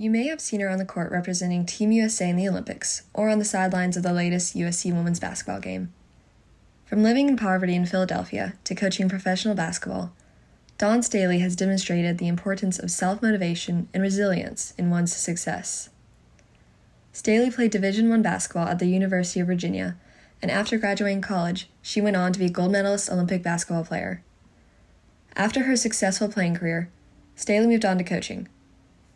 You may have seen her on the court representing Team USA in the Olympics or on the sidelines of the latest USC women's basketball game. From living in poverty in Philadelphia to coaching professional basketball, Dawn Staley has demonstrated the importance of self motivation and resilience in one's success. Staley played Division I basketball at the University of Virginia, and after graduating college, she went on to be a gold medalist Olympic basketball player. After her successful playing career, Staley moved on to coaching,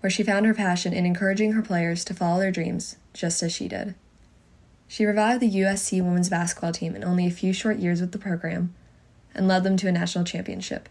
where she found her passion in encouraging her players to follow their dreams, just as she did. She revived the USC women's basketball team in only a few short years with the program and led them to a national championship.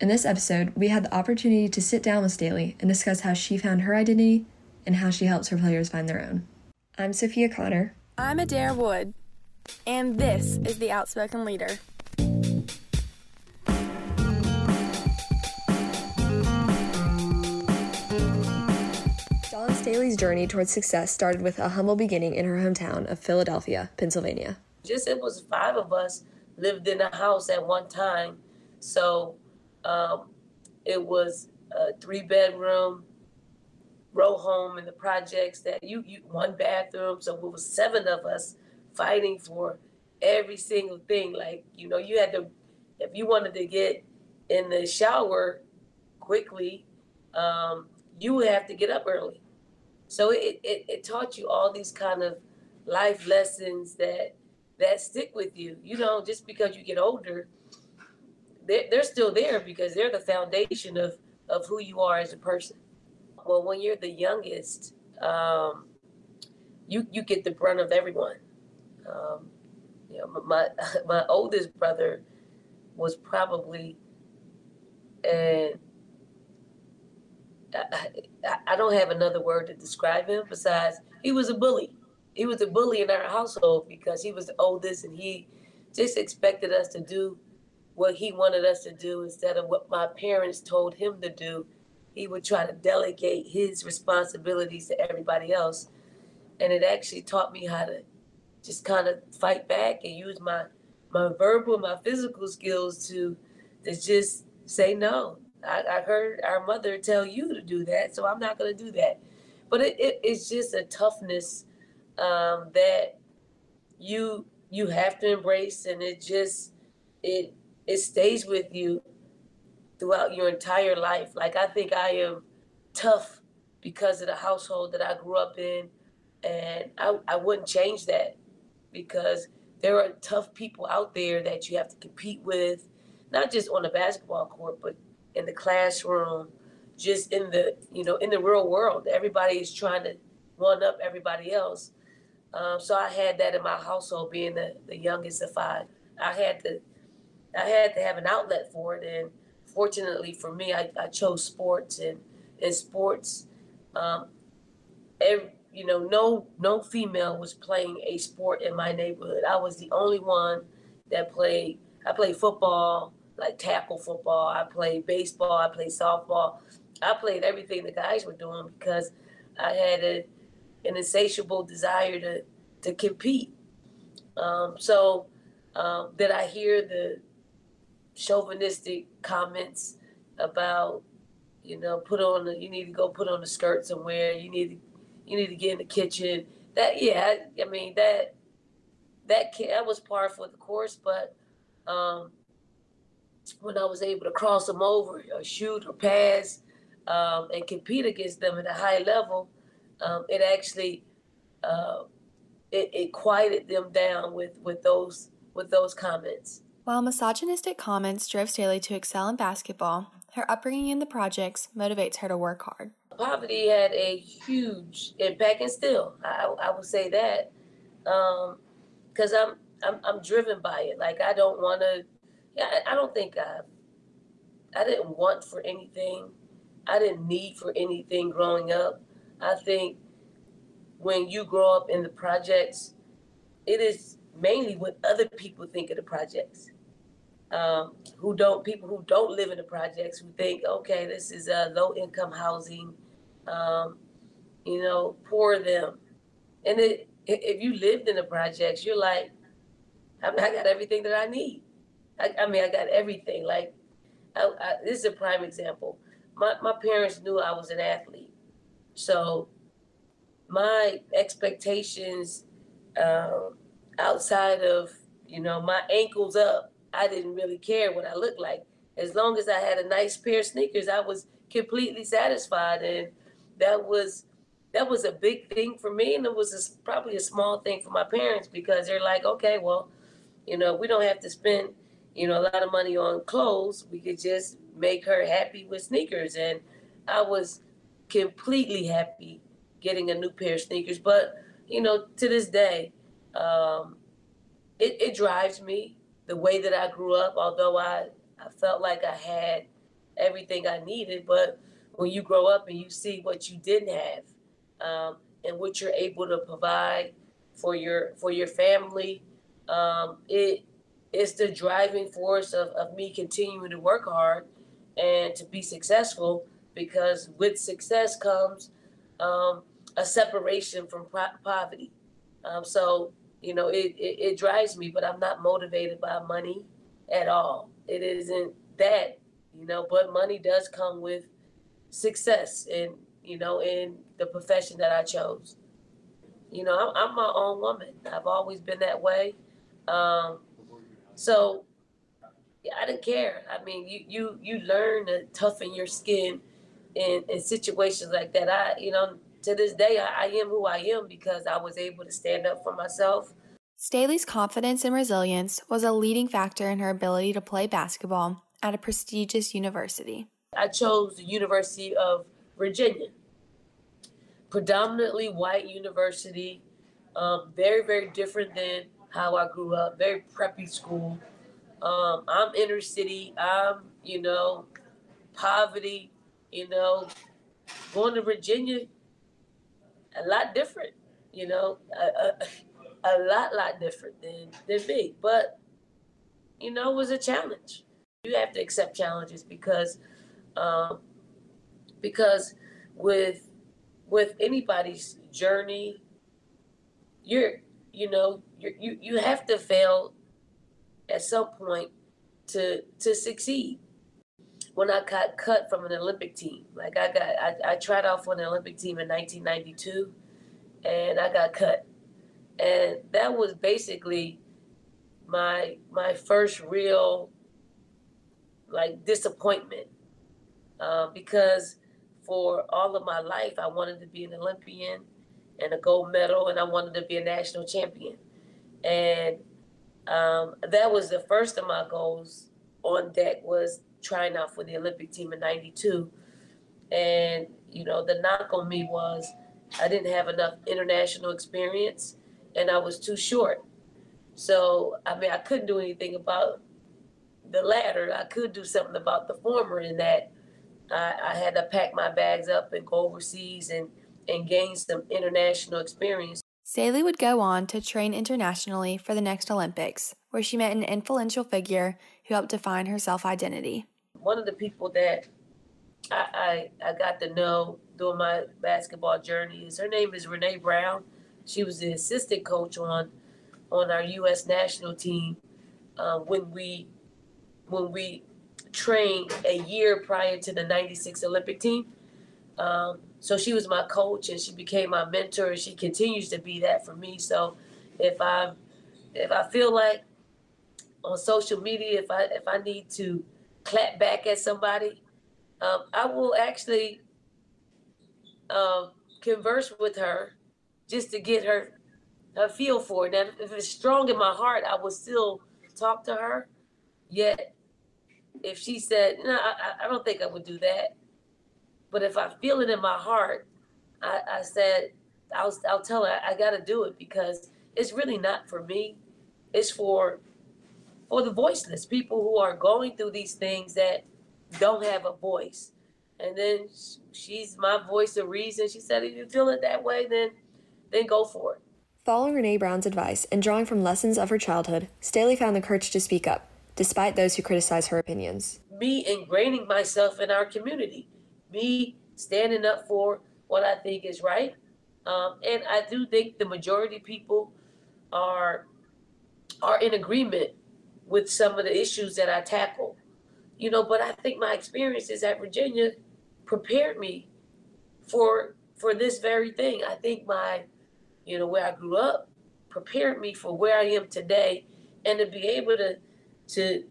In this episode, we had the opportunity to sit down with Staley and discuss how she found her identity and how she helps her players find their own. I'm Sophia Connor. I'm Adair Wood, and this is The Outspoken Leader. Staley's journey towards success started with a humble beginning in her hometown of Philadelphia, Pennsylvania. Just it was five of us lived in a house at one time. So um, it was a three bedroom row home in the projects that you, you one bathroom. So it was seven of us fighting for every single thing. Like, you know, you had to, if you wanted to get in the shower quickly, um, you would have to get up early. So it, it, it taught you all these kind of life lessons that that stick with you. You know, just because you get older, they're, they're still there because they're the foundation of, of who you are as a person. Well, when you're the youngest, um, you you get the brunt of everyone. Um, you know, my my oldest brother was probably, and I, I don't have another word to describe him besides he was a bully. He was a bully in our household because he was the oldest and he just expected us to do what he wanted us to do instead of what my parents told him to do. He would try to delegate his responsibilities to everybody else. And it actually taught me how to just kind of fight back and use my my verbal, my physical skills to to just say no. I, I heard our mother tell you to do that, so I'm not going to do that. But it, it, it's just a toughness um, that you you have to embrace, and it just it it stays with you throughout your entire life. Like I think I am tough because of the household that I grew up in, and I, I wouldn't change that because there are tough people out there that you have to compete with, not just on the basketball court, but in the classroom, just in the you know in the real world. Everybody is trying to one up everybody else. Um, so I had that in my household, being the, the youngest of five. I had to I had to have an outlet for it, and fortunately for me, I, I chose sports, and in sports, um, every, you know, no no female was playing a sport in my neighborhood. I was the only one that played. I played football, like tackle football. I played baseball. I played softball. I played everything the guys were doing because I had a, an insatiable desire to to compete. Um, so um, did I hear the chauvinistic comments about you know put on the, you need to go put on the skirt somewhere. You need to you need to get in the kitchen. That yeah, I, I mean that that that was par for the course, but um, when I was able to cross them over or shoot or pass um, and compete against them at a high level, um, it actually uh, it, it quieted them down with with those with those comments. While misogynistic comments drove Staley to excel in basketball, her upbringing in the projects motivates her to work hard. Poverty had a huge impact, and still, I, I will say that, because um, I'm, I'm I'm driven by it. Like I don't want to I, I don't think I, I didn't want for anything. I didn't need for anything growing up. I think when you grow up in the projects, it is mainly what other people think of the projects. Um, who don't people who don't live in the projects who think, okay, this is a low income housing, um, you know, poor them. And it, if you lived in the projects, you're like, I, mean, I got everything that I need. I, I mean, I got everything. Like, I, I, this is a prime example. My, my parents knew I was an athlete. So my expectations um, outside of you know my ankles up, I didn't really care what I looked like. As long as I had a nice pair of sneakers, I was completely satisfied, and that was that was a big thing for me, and it was a, probably a small thing for my parents because they're like, okay, well, you know, we don't have to spend you know a lot of money on clothes. We could just make her happy with sneakers, and I was completely happy getting a new pair of sneakers. But you know, to this day, um, it, it drives me the way that I grew up. Although I I felt like I had everything I needed, but when you grow up and you see what you didn't have, um, and what you're able to provide for your for your family, um, it is the driving force of, of me continuing to work hard and to be successful. Because with success comes um, a separation from poverty. Um, so you know it, it, it drives me, but I'm not motivated by money at all. It isn't that you know, but money does come with success and you know in the profession that I chose. You know, I'm, I'm my own woman. I've always been that way. Um, so yeah, I didn't care. I mean, you you you learn to toughen your skin in in situations like that. I you know to this day I, I am who I am because I was able to stand up for myself. Staley's confidence and resilience was a leading factor in her ability to play basketball at a prestigious university. I chose the University of Virginia, predominantly white university, um, very, very different than how I grew up, very preppy school. Um, I'm inner city, I'm, you know, poverty, you know, going to Virginia, a lot different, you know, a, a, a lot, lot different than, than me. But, you know, it was a challenge. You have to accept challenges because, um, because with with anybody's journey, you're you know you you you have to fail at some point to to succeed. When I got cut from an Olympic team, like I got I, I tried out for an Olympic team in 1992, and I got cut, and that was basically my my first real like disappointment uh, because for all of my life I wanted to be an Olympian and a gold medal, and I wanted to be a national champion. And um, that was the first of my goals on deck was trying out for the Olympic team in '92. And you know, the knock on me was I didn't have enough international experience, and I was too short. So I mean, I couldn't do anything about the latter. I could do something about the former in that I, I had to pack my bags up and go overseas and, and gain some international experience. Staley would go on to train internationally for the next Olympics, where she met an influential figure who helped define her self identity. One of the people that I, I, I got to know during my basketball journey is her name is Renee Brown. She was the assistant coach on on our U.S. national team uh, when we when we trained a year prior to the 96 Olympic team. Um, so she was my coach and she became my mentor and she continues to be that for me. So if I if I feel like on social media if I if I need to clap back at somebody, um, I will actually um, converse with her just to get her her feel for it. Now, if it's strong in my heart, I will still talk to her. Yet if she said, "No, I, I don't think I would do that," but if I feel it in my heart, I, I said, "I'll I'll tell her I, got to do it because it's really not for me. It's for for the voiceless people who are going through these things that don't have a voice." And then she's my voice of reason. She said, "If you feel it that way, then then go for it." Following Renee Brown's advice and drawing from lessons of her childhood, Staley found the courage to speak up despite those who criticize her opinions. Me ingraining myself in our community, me standing up for what I think is right. Um, and I do think the majority of people are are in agreement with some of the issues that I tackle. You know, but I think my experiences at Virginia prepared me for for this very thing. I think my, you know, where I grew up prepared me for where I am today and to be able to to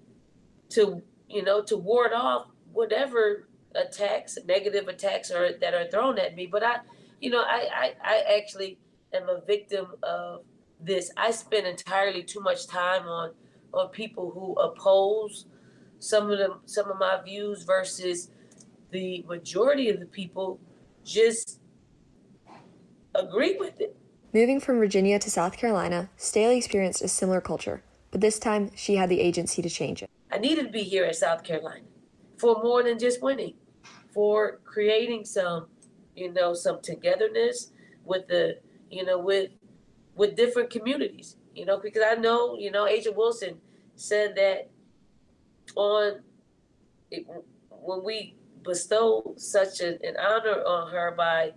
to you know to ward off whatever attacks, negative attacks are that are thrown at me. But I, you know, I I, I actually am a victim of this. I spend entirely too much time on on people who oppose some of them some of my views versus the majority of the people just agree with it. Moving from Virginia to South Carolina, Staley experienced a similar culture, but this time she had the agency to change it. I needed to be here in South Carolina for more than just winning, for creating some, you know, some togetherness with the, you know, with with different communities, you know, because I know, you know, A'ja Wilson said that on it, when we bestow such a, an honor on her by,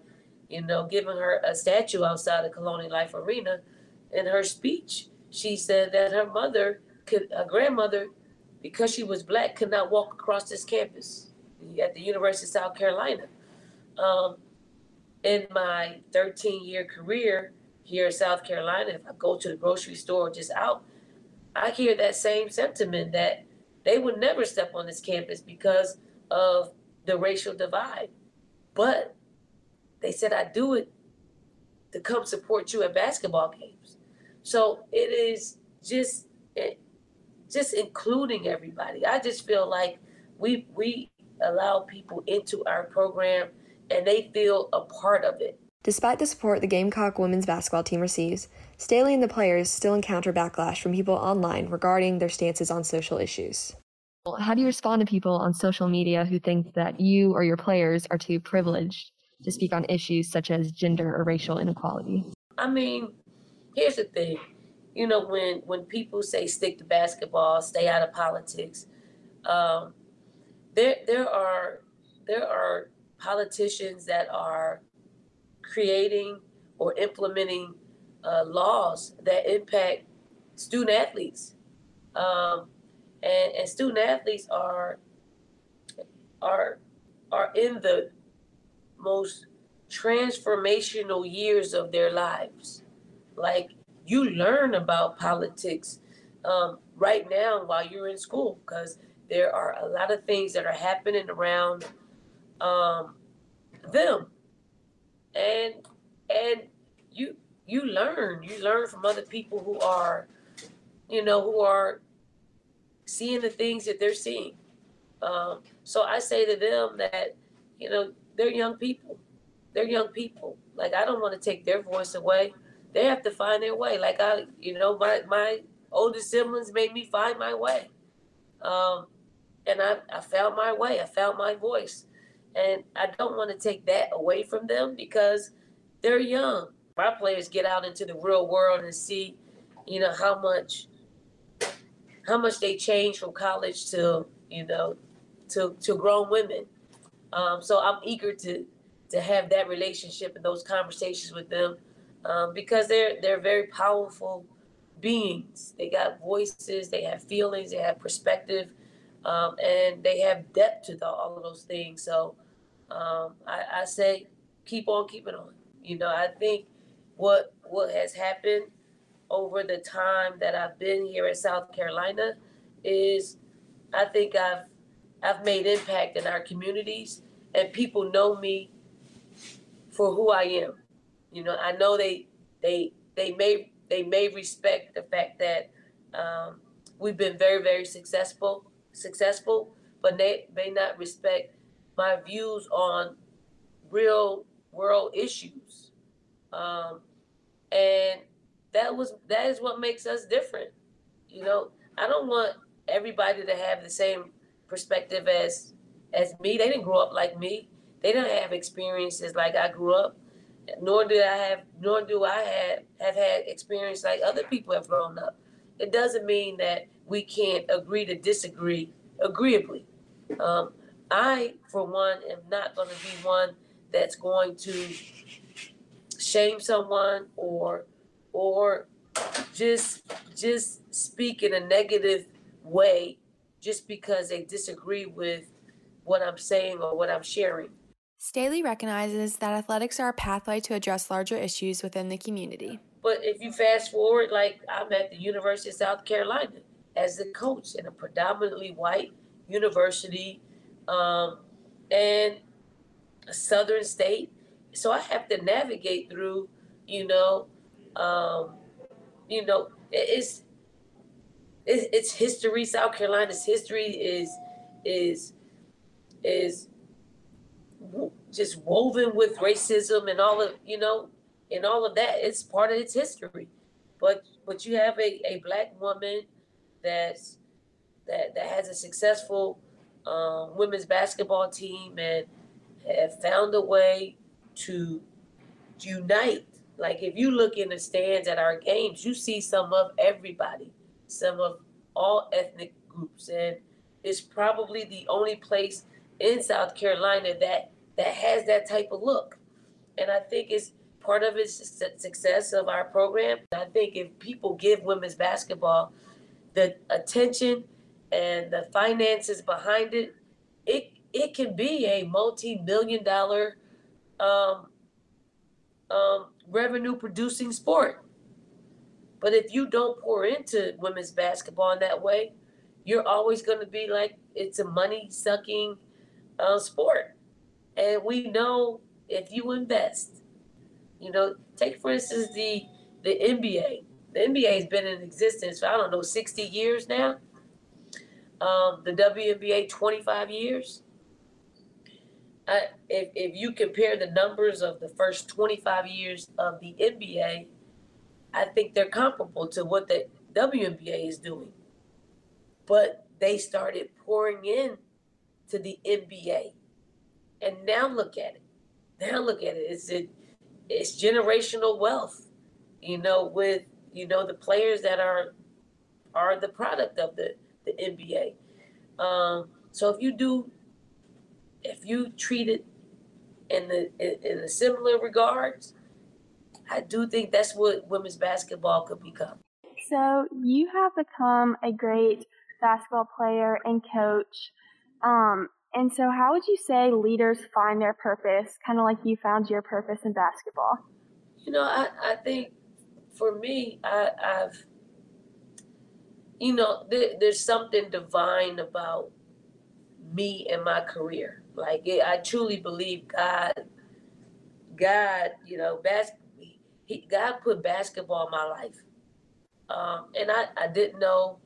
you know, giving her a statue outside the Colonial Life Arena, in her speech, she said that her mother could, a grandmother, because she was black, could not walk across this campus at the University of South Carolina. Um, in my 13 year career here in South Carolina, if I go to the grocery store just out, I hear that same sentiment that they would never step on this campus because of the racial divide. But they said I do it to come support you at basketball games. So it is just just including everybody. I just feel like we we allow people into our program and they feel a part of it. Despite the support the Gamecock women's basketball team receives, Staley and the players still encounter backlash from people online regarding their stances on social issues. How do you respond to people on social media who think that you or your players are too privileged to speak on issues such as gender or racial inequality? I mean, here's the thing. You know, when when people say stick to basketball, stay out of politics, um, there there are there are politicians that are creating or implementing uh, laws that impact student athletes. Um, and, and student athletes are are are in the most transformational years of their lives. Like you learn about politics um, right now while you're in school because there are a lot of things that are happening around um, them. And and you you learn. You learn from other people who are you know who are seeing the things that they're seeing. Um, so i say to them that you know they're young people. They're young people. Like i don't want to take their voice away they have to find their way. Like i you know my my older siblings made me find my way. Um, and I, I found my way. I found my voice. And I don't want to take that away from them because they're young. My players get out into the real world and see, you know, how much how much they change from college to, you know, to to grown women. Um, so I'm eager to to have that relationship and those conversations with them um, because they're they're very powerful beings. They got voices, they have feelings, they have perspective, um, and they have depth to the, all of those things. So um, I, I say keep on keeping on. You know, I think what what has happened over the time that I've been here in South Carolina is I think I've I've made impact in our communities and people know me for who I am. You know, I know they they they may they may respect the fact that um, we've been very very successful successful, but they may not respect my views on real world issues. Um, and that was that is what makes us different. You know, I don't want everybody to have the same perspective as as me. They didn't grow up like me. They didn't have experiences like I grew up. Nor did I have nor do I have have had experience like other people have grown up. It doesn't mean that we can't agree to disagree agreeably. Um, I, for one, am not going to be one that's going to shame someone or or just just speak in a negative way just because they disagree with what I'm saying or what I'm sharing. Staley recognizes that athletics are a pathway to address larger issues within the community. But if you fast forward, like I'm at the University of South Carolina as the coach in a predominantly white university um, and a southern state. So I have to navigate through, you know, um, you know, it's it's history. South Carolina's history is is is just woven with racism and all of you know and all of that. It's part of its history. But but you have a, a black woman that's that that has a successful um, women's basketball team and have found a way to unite. Like if you look in the stands at our games, you see some of everybody, some of all ethnic groups, and it's probably the only place in South Carolina that that has that type of look. And I think it's part of its success of our program. I think if people give women's basketball the attention and the finances behind it, it it can be a multi-million dollar um, um, revenue producing sport. But if you don't pour into women's basketball in that way, you're always going to be like it's a money sucking uh, sport. And we know if you invest, you know, take for instance the the NBA. The NBA has been in existence for I don't know 60 years now. Um, the WNBA 25 years. I, if if you compare the numbers of the first 25 years of the NBA, I think they're comparable to what the WNBA is doing. But they started pouring in to the NBA and now look at it. Now look at it. It's it, it's generational wealth. You know, with you know the players that are are the product of the the NBA. Um, so if you do, if you treat it in the in, in a similar regards, I do think that's what women's basketball could become. So you have become a great basketball player and coach. Um, and so, how would you say leaders find their purpose, kind of like you found your purpose in basketball? You know, I, I think for me, I, I've, you know, there, there's something divine about me and my career. Like, it, I truly believe God, God, you know, bas- he, God put basketball in my life. Um, and I, I didn't know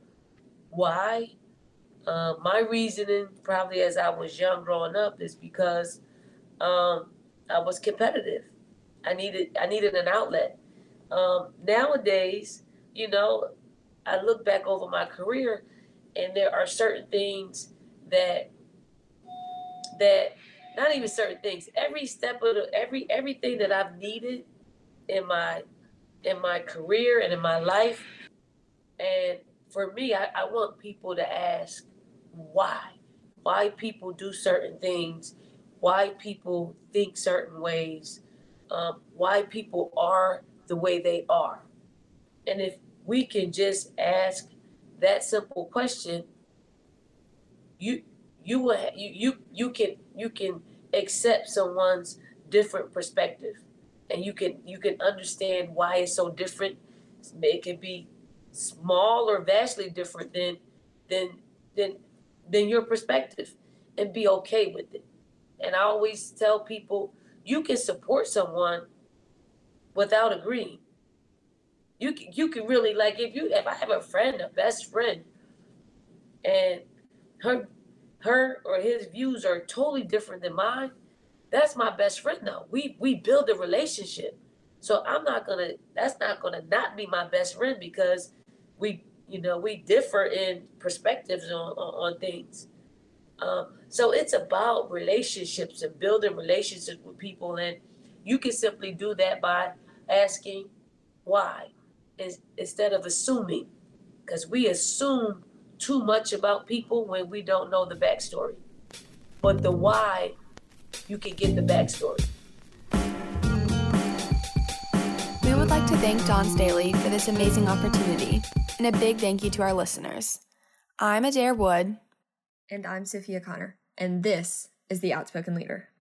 why uh, my reasoning, probably as I was young growing up, is because um, I was competitive. I needed I needed an outlet. Um, nowadays, you know, I look back over my career, and there are certain things that that not even certain things. Every step of the every everything that I've needed in my in my career and in my life, and for me, I, I want people to ask, why, why people do certain things, why people think certain ways, um, why people are the way they are. And if we can just ask that simple question, you you will you you you can you can accept someone's different perspective, and you can you can understand why it's so different. It can be small or vastly different than than than than your perspective and be okay with it. And I always tell people you can support someone without agreeing. You can, you can really like if you if I have a friend, a best friend, and her her or his views are totally different than mine, that's my best friend though. We we build a relationship. So I'm not gonna that's not gonna not be my best friend because we you know we differ in perspectives on, on, on things. Um, so it's about relationships and building relationships with people and you can simply do that by asking why instead of assuming because we assume too much about people when we don't know the backstory. But the why you can get the backstory like to thank Dawn Staley for this amazing opportunity and a big thank you to our listeners. I'm Adair Wood. And I'm Sophia Connor. And this is The Outspoken Leader.